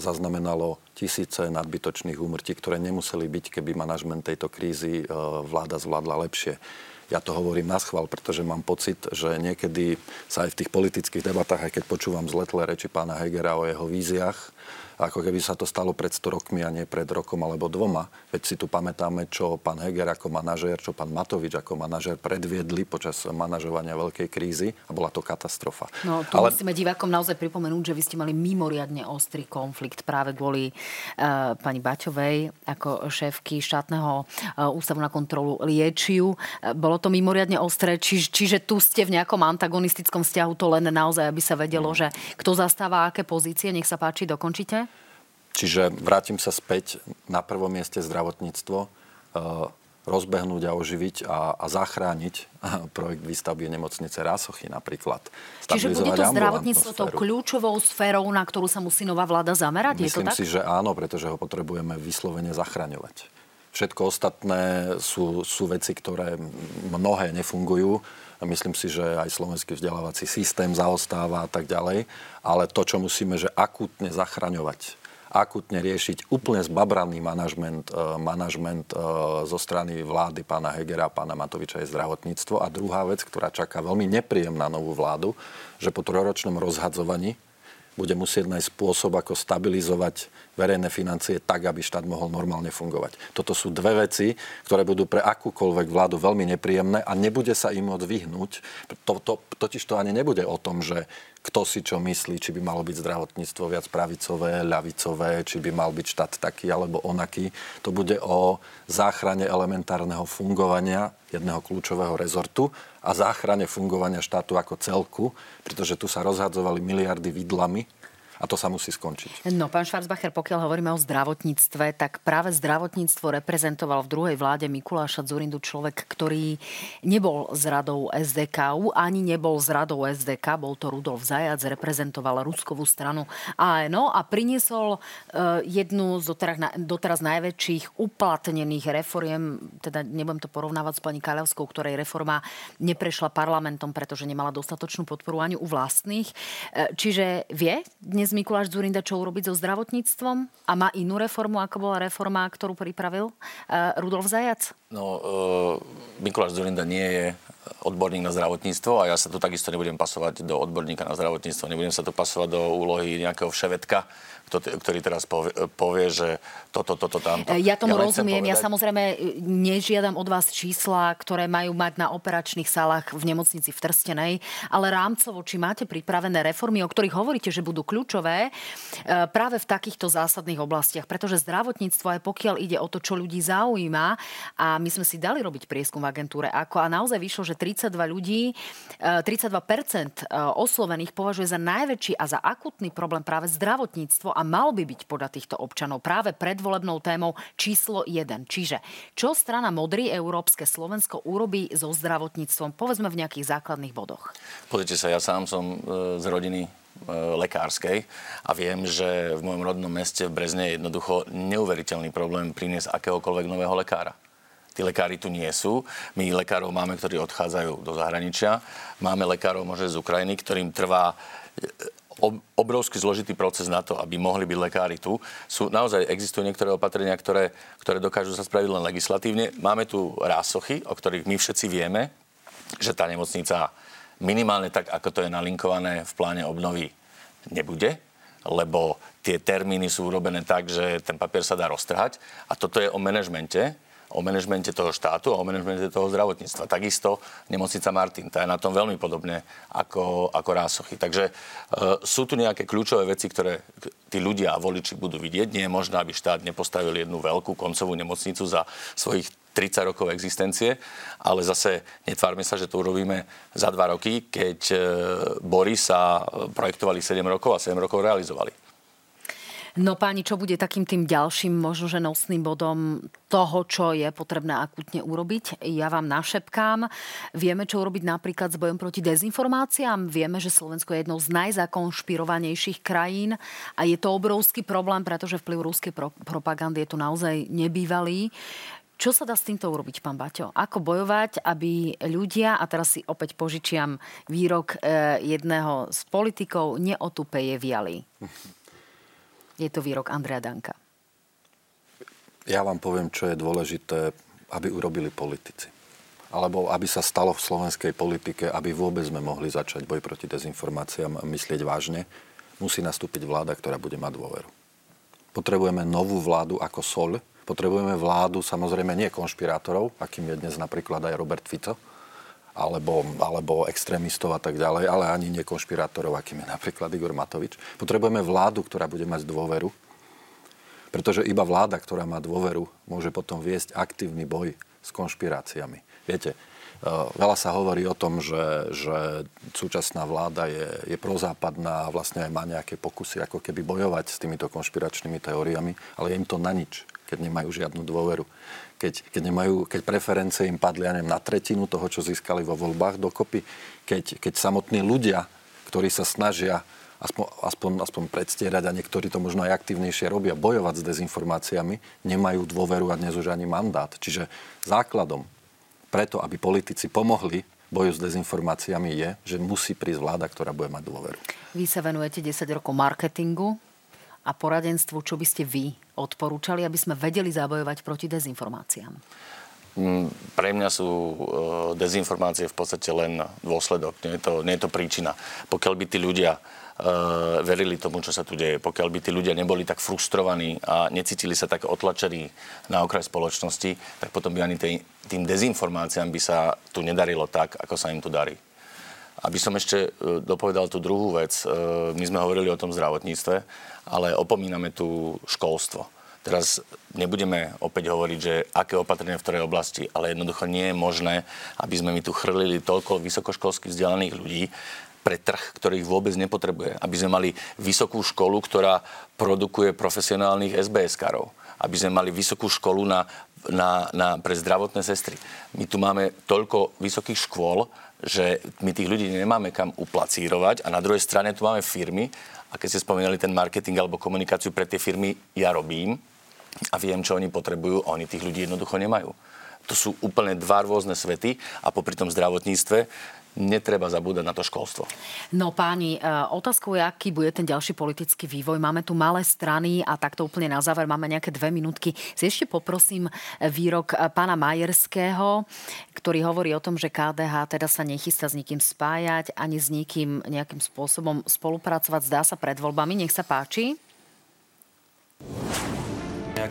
zaznamenalo tisíce nadbytočných úmrtí, ktoré nemuseli byť, keby manažment tejto krízy uh, vláda zvládla lepšie. Ja to hovorím na schvál, pretože mám pocit, že niekedy sa aj v tých politických debatách, aj keď počúvam zletlé reči pána Hegera o jeho víziách, ako keby sa to stalo pred 100 rokmi a nie pred rokom alebo dvoma. Veď si tu pamätáme, čo pán Heger ako manažér, čo pán Matovič ako manažér predviedli počas manažovania veľkej krízy a bola to katastrofa. No tu Ale... musíme divákom naozaj pripomenúť, že vy ste mali mimoriadne ostrý konflikt práve kvôli uh, pani Baťovej ako šéfky štátneho uh, ústavu na kontrolu liečiu. Uh, bolo to mimoriadne ostré, či, čiže tu ste v nejakom antagonistickom vzťahu to len naozaj, aby sa vedelo, mm. že kto zastáva aké pozície. Nech sa páči, dokončite. Čiže vrátim sa späť na prvom mieste zdravotníctvo, e, rozbehnúť a oživiť a, a zachrániť projekt výstavby nemocnice Rásochy napríklad. Čiže bude to zdravotníctvo tou kľúčovou sférou, na ktorú sa musí nová vláda zamerať? Myslím Je to tak? si, že áno, pretože ho potrebujeme vyslovene zachraňovať. Všetko ostatné sú, sú veci, ktoré mnohé nefungujú. Myslím si, že aj slovenský vzdelávací systém zaostáva a tak ďalej. Ale to, čo musíme, že akútne zachraňovať akutne riešiť úplne zbabraný manažment, e, manažment e, zo strany vlády pána Hegera a pána Matoviča je zdravotníctvo. A druhá vec, ktorá čaká veľmi nepríjemná novú vládu, že po trojročnom rozhadzovaní bude musieť nájsť spôsob, ako stabilizovať verejné financie tak, aby štát mohol normálne fungovať. Toto sú dve veci, ktoré budú pre akúkoľvek vládu veľmi nepríjemné a nebude sa im môcť vyhnúť. To, to, totiž to ani nebude o tom, že kto si čo myslí, či by malo byť zdravotníctvo viac pravicové, ľavicové, či by mal byť štát taký alebo onaký. To bude o záchrane elementárneho fungovania jedného kľúčového rezortu a záchrane fungovania štátu ako celku, pretože tu sa rozhadzovali miliardy vidlami a to sa musí skončiť. No, pán Schwarzbacher, pokiaľ hovoríme o zdravotníctve, tak práve zdravotníctvo reprezentoval v druhej vláde Mikuláša Zurindu človek, ktorý nebol z radou SDK, ani nebol z radou SDK, bol to Rudolf Zajac, reprezentoval Ruskovú stranu ANO a priniesol uh, jednu z doteraz, doteraz najväčších uplatnených reforiem, teda nebudem to porovnávať s pani Kaľavskou, ktorej reforma neprešla parlamentom, pretože nemala dostatočnú podporu ani u vlastných. Uh, čiže vie dnes Mikuláš Zurinda čo urobiť so zdravotníctvom a má inú reformu, ako bola reforma, ktorú pripravil uh, Rudolf Zajac? No, uh, Mikuláš Zurinda nie je odborník na zdravotníctvo a ja sa tu takisto nebudem pasovať do odborníka na zdravotníctvo. Nebudem sa tu pasovať do úlohy nejakého vševedka, ktorý teraz povie, povie že toto, toto, tamto. Ja tomu ja rozumiem. Ja samozrejme e, nežiadam od vás čísla, ktoré majú mať na operačných sálach v nemocnici v Trstenej, ale rámcovo, či máte pripravené reformy, o ktorých hovoríte, že budú kľúčové e, práve v takýchto zásadných oblastiach. Pretože zdravotníctvo, aj pokiaľ ide o to, čo ľudí zaujíma, a my sme si dali robiť prieskum v agentúre, ako a naozaj vyšlo, že 32 ľudí, 32% e, oslovených považuje za najväčší a za akutný problém práve zdravotníctvo a mal by byť podľa týchto občanov práve predvolebnou témou číslo 1. Čiže čo strana Modrý Európske Slovensko urobí so zdravotníctvom, povedzme v nejakých základných bodoch? Pozrite sa, ja sám som e, z rodiny e, lekárskej a viem, že v mojom rodnom meste v Brezne je jednoducho neuveriteľný problém priniesť akéhokoľvek nového lekára. Tí lekári tu nie sú. My lekárov máme, ktorí odchádzajú do zahraničia. Máme lekárov možno z Ukrajiny, ktorým trvá obrovský zložitý proces na to, aby mohli byť lekári tu. Sú, naozaj existujú niektoré opatrenia, ktoré, ktoré dokážu sa spraviť len legislatívne. Máme tu rásochy, o ktorých my všetci vieme, že tá nemocnica minimálne tak, ako to je nalinkované v pláne obnovy, nebude, lebo tie termíny sú urobené tak, že ten papier sa dá roztrhať. A toto je o manažmente, o manažmente toho štátu a o manažmente toho zdravotníctva. Takisto nemocnica Martin, tá je na tom veľmi podobne ako, ako Rásochy. Takže e, sú tu nejaké kľúčové veci, ktoré tí ľudia a voliči budú vidieť. Nie je možné, aby štát nepostavil jednu veľkú koncovú nemocnicu za svojich 30 rokov existencie, ale zase netvárme sa, že to urobíme za dva roky, keď e, Bory sa projektovali 7 rokov a 7 rokov realizovali. No páni, čo bude takým tým ďalším možno, že nosným bodom toho, čo je potrebné akutne urobiť? Ja vám našepkám. Vieme, čo urobiť napríklad s bojom proti dezinformáciám. Vieme, že Slovensko je jednou z najzakonšpirovanejších krajín a je to obrovský problém, pretože vplyv ruskej pro- propagandy je tu naozaj nebývalý. Čo sa dá s týmto urobiť, pán Baťo? Ako bojovať, aby ľudia, a teraz si opäť požičiam výrok e, jedného z politikov, neotupeje viali? Je to výrok Andrea Danka. Ja vám poviem, čo je dôležité, aby urobili politici. Alebo aby sa stalo v slovenskej politike, aby vôbec sme mohli začať boj proti dezinformáciám myslieť vážne, musí nastúpiť vláda, ktorá bude mať dôveru. Potrebujeme novú vládu ako sol. Potrebujeme vládu samozrejme nie konšpirátorov, akým je dnes napríklad aj Robert Fico, alebo, alebo extrémistov a tak ďalej, ale ani nekonšpirátorov, akým je napríklad Igor Matovič. Potrebujeme vládu, ktorá bude mať dôveru, pretože iba vláda, ktorá má dôveru, môže potom viesť aktívny boj s konšpiráciami. Viete, e, veľa sa hovorí o tom, že, že súčasná vláda je, je prozápadná a vlastne aj má nejaké pokusy ako keby bojovať s týmito konšpiračnými teóriami, ale je im to na nič, keď nemajú žiadnu dôveru keď, keď, nemajú, keď preferencie im padli, ja neviem, na tretinu toho, čo získali vo voľbách dokopy, keď, keď samotní ľudia, ktorí sa snažia aspoň, aspoň, aspoň predstierať a niektorí to možno aj aktívnejšie robia, bojovať s dezinformáciami, nemajú dôveru a dnes už ani mandát. Čiže základom preto, aby politici pomohli boju s dezinformáciami je, že musí prísť vláda, ktorá bude mať dôveru. Vy sa venujete 10 rokov marketingu a poradenstvu. Čo by ste vy odporúčali, aby sme vedeli zabojovať proti dezinformáciám? Mm, pre mňa sú e, dezinformácie v podstate len dôsledok, nie je to, nie je to príčina. Pokiaľ by tí ľudia verili tomu, čo sa tu deje. Pokiaľ by tí ľudia neboli tak frustrovaní a necítili sa tak otlačení na okraj spoločnosti, tak potom by ani tým dezinformáciám by sa tu nedarilo tak, ako sa im tu darí. Aby som ešte e, dopovedal tú druhú vec. E, my sme hovorili o tom zdravotníctve, ale opomíname tu školstvo. Teraz nebudeme opäť hovoriť, že aké opatrenia v ktorej oblasti, ale jednoducho nie je možné, aby sme mi tu chrlili toľko vysokoškolsky vzdelaných ľudí, pre trh, ktorý ich vôbec nepotrebuje. Aby sme mali vysokú školu, ktorá produkuje profesionálnych SBS-karov. Aby sme mali vysokú školu na, na, na, pre zdravotné sestry. My tu máme toľko vysokých škôl, že my tých ľudí nemáme kam uplacírovať a na druhej strane tu máme firmy a keď ste spomínali ten marketing alebo komunikáciu pre tie firmy, ja robím a viem, čo oni potrebujú a oni tých ľudí jednoducho nemajú. To sú úplne dva rôzne svety a popri tom zdravotníctve netreba zabúdať na to školstvo. No páni, e, otázkou je, aký bude ten ďalší politický vývoj. Máme tu malé strany a takto úplne na záver máme nejaké dve minútky. Si ešte poprosím výrok e, pána Majerského, ktorý hovorí o tom, že KDH teda sa nechystá s nikým spájať, ani s nikým nejakým spôsobom spolupracovať. Zdá sa pred voľbami. Nech sa páči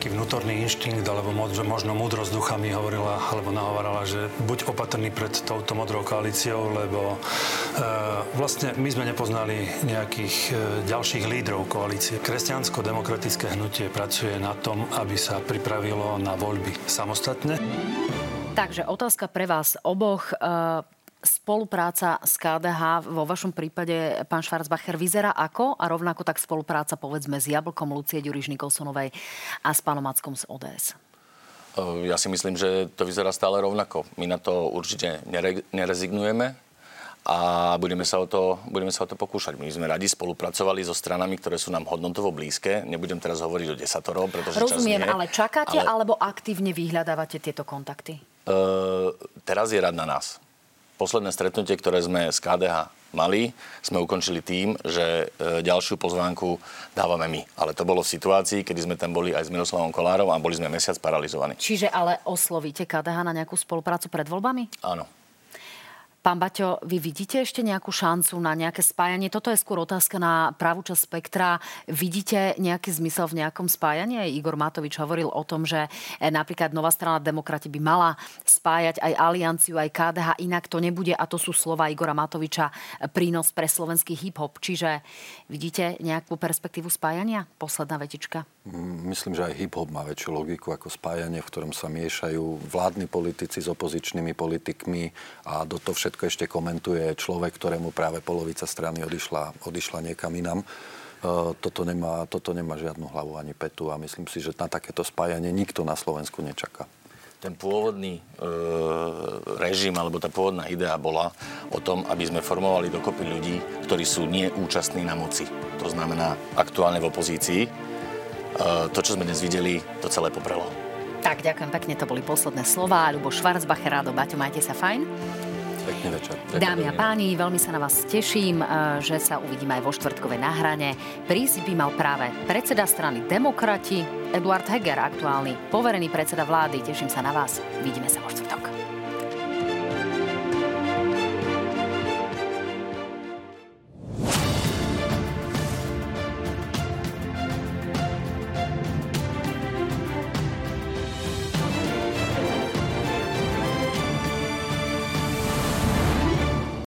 nejaký vnútorný inštinkt alebo možno múdrosť ducha mi hovorila alebo nahovarala, že buď opatrný pred touto modrou koalíciou, lebo e, vlastne my sme nepoznali nejakých e, ďalších lídrov koalície. Kresťansko-demokratické hnutie pracuje na tom, aby sa pripravilo na voľby samostatne. Takže otázka pre vás oboch. E spolupráca s KDH vo vašom prípade, pán Schwarzbacher, vyzerá ako? A rovnako tak spolupráca, povedzme, s Jablkom Lucie Ďuriš Nikolsonovej a s pánom Mackom z ODS? Ja si myslím, že to vyzerá stále rovnako. My na to určite nere- nerezignujeme a budeme sa, o to, budeme sa o to pokúšať. My sme radi spolupracovali so stranami, ktoré sú nám hodnotovo blízke. Nebudem teraz hovoriť o desatorov, pretože Rozumiem, čas nie, ale čakáte ale... alebo aktívne vyhľadávate tieto kontakty? Uh, teraz je rad na nás posledné stretnutie, ktoré sme z KDH mali, sme ukončili tým, že e, ďalšiu pozvánku dávame my. Ale to bolo v situácii, kedy sme tam boli aj s Miroslavom Kolárom a boli sme mesiac paralizovaní. Čiže ale oslovíte KDH na nejakú spoluprácu pred voľbami? Áno. Pán Baťo, vy vidíte ešte nejakú šancu na nejaké spájanie? Toto je skôr otázka na pravú časť spektra. Vidíte nejaký zmysel v nejakom spájaní? Igor Matovič hovoril o tom, že e, napríklad Nová strana demokrati by mala spájať aj Alianciu, aj KDH, inak to nebude. A to sú slova Igora Matoviča e, prínos pre slovenský hip-hop. Čiže vidíte nejakú perspektívu spájania? Posledná vetička. Myslím, že aj hip-hop má väčšiu logiku ako spájanie, v ktorom sa miešajú vládni politici s opozičnými politikmi a do toho všetko ešte komentuje človek, ktorému práve polovica strany odišla, odišla niekam inam. E, toto nemá, toto nemá žiadnu hlavu ani petu a myslím si, že na takéto spájanie nikto na Slovensku nečaká ten pôvodný e, režim alebo tá pôvodná idea bola o tom, aby sme formovali dokopy ľudí, ktorí sú neúčastní na moci. To znamená aktuálne v opozícii to, čo sme dnes videli, to celé poprelo. Tak, ďakujem pekne, to boli posledné slova. Ľubo Švarcbacher, Rado Baťo, majte sa fajn. Pekný večer. Dámy a páni, veľmi sa na vás teším, e, že sa uvidíme aj vo štvrtkovej nahrane. Prísť by mal práve predseda strany Demokrati, Eduard Heger, aktuálny poverený predseda vlády. Teším sa na vás. Vidíme sa vo štvrtok.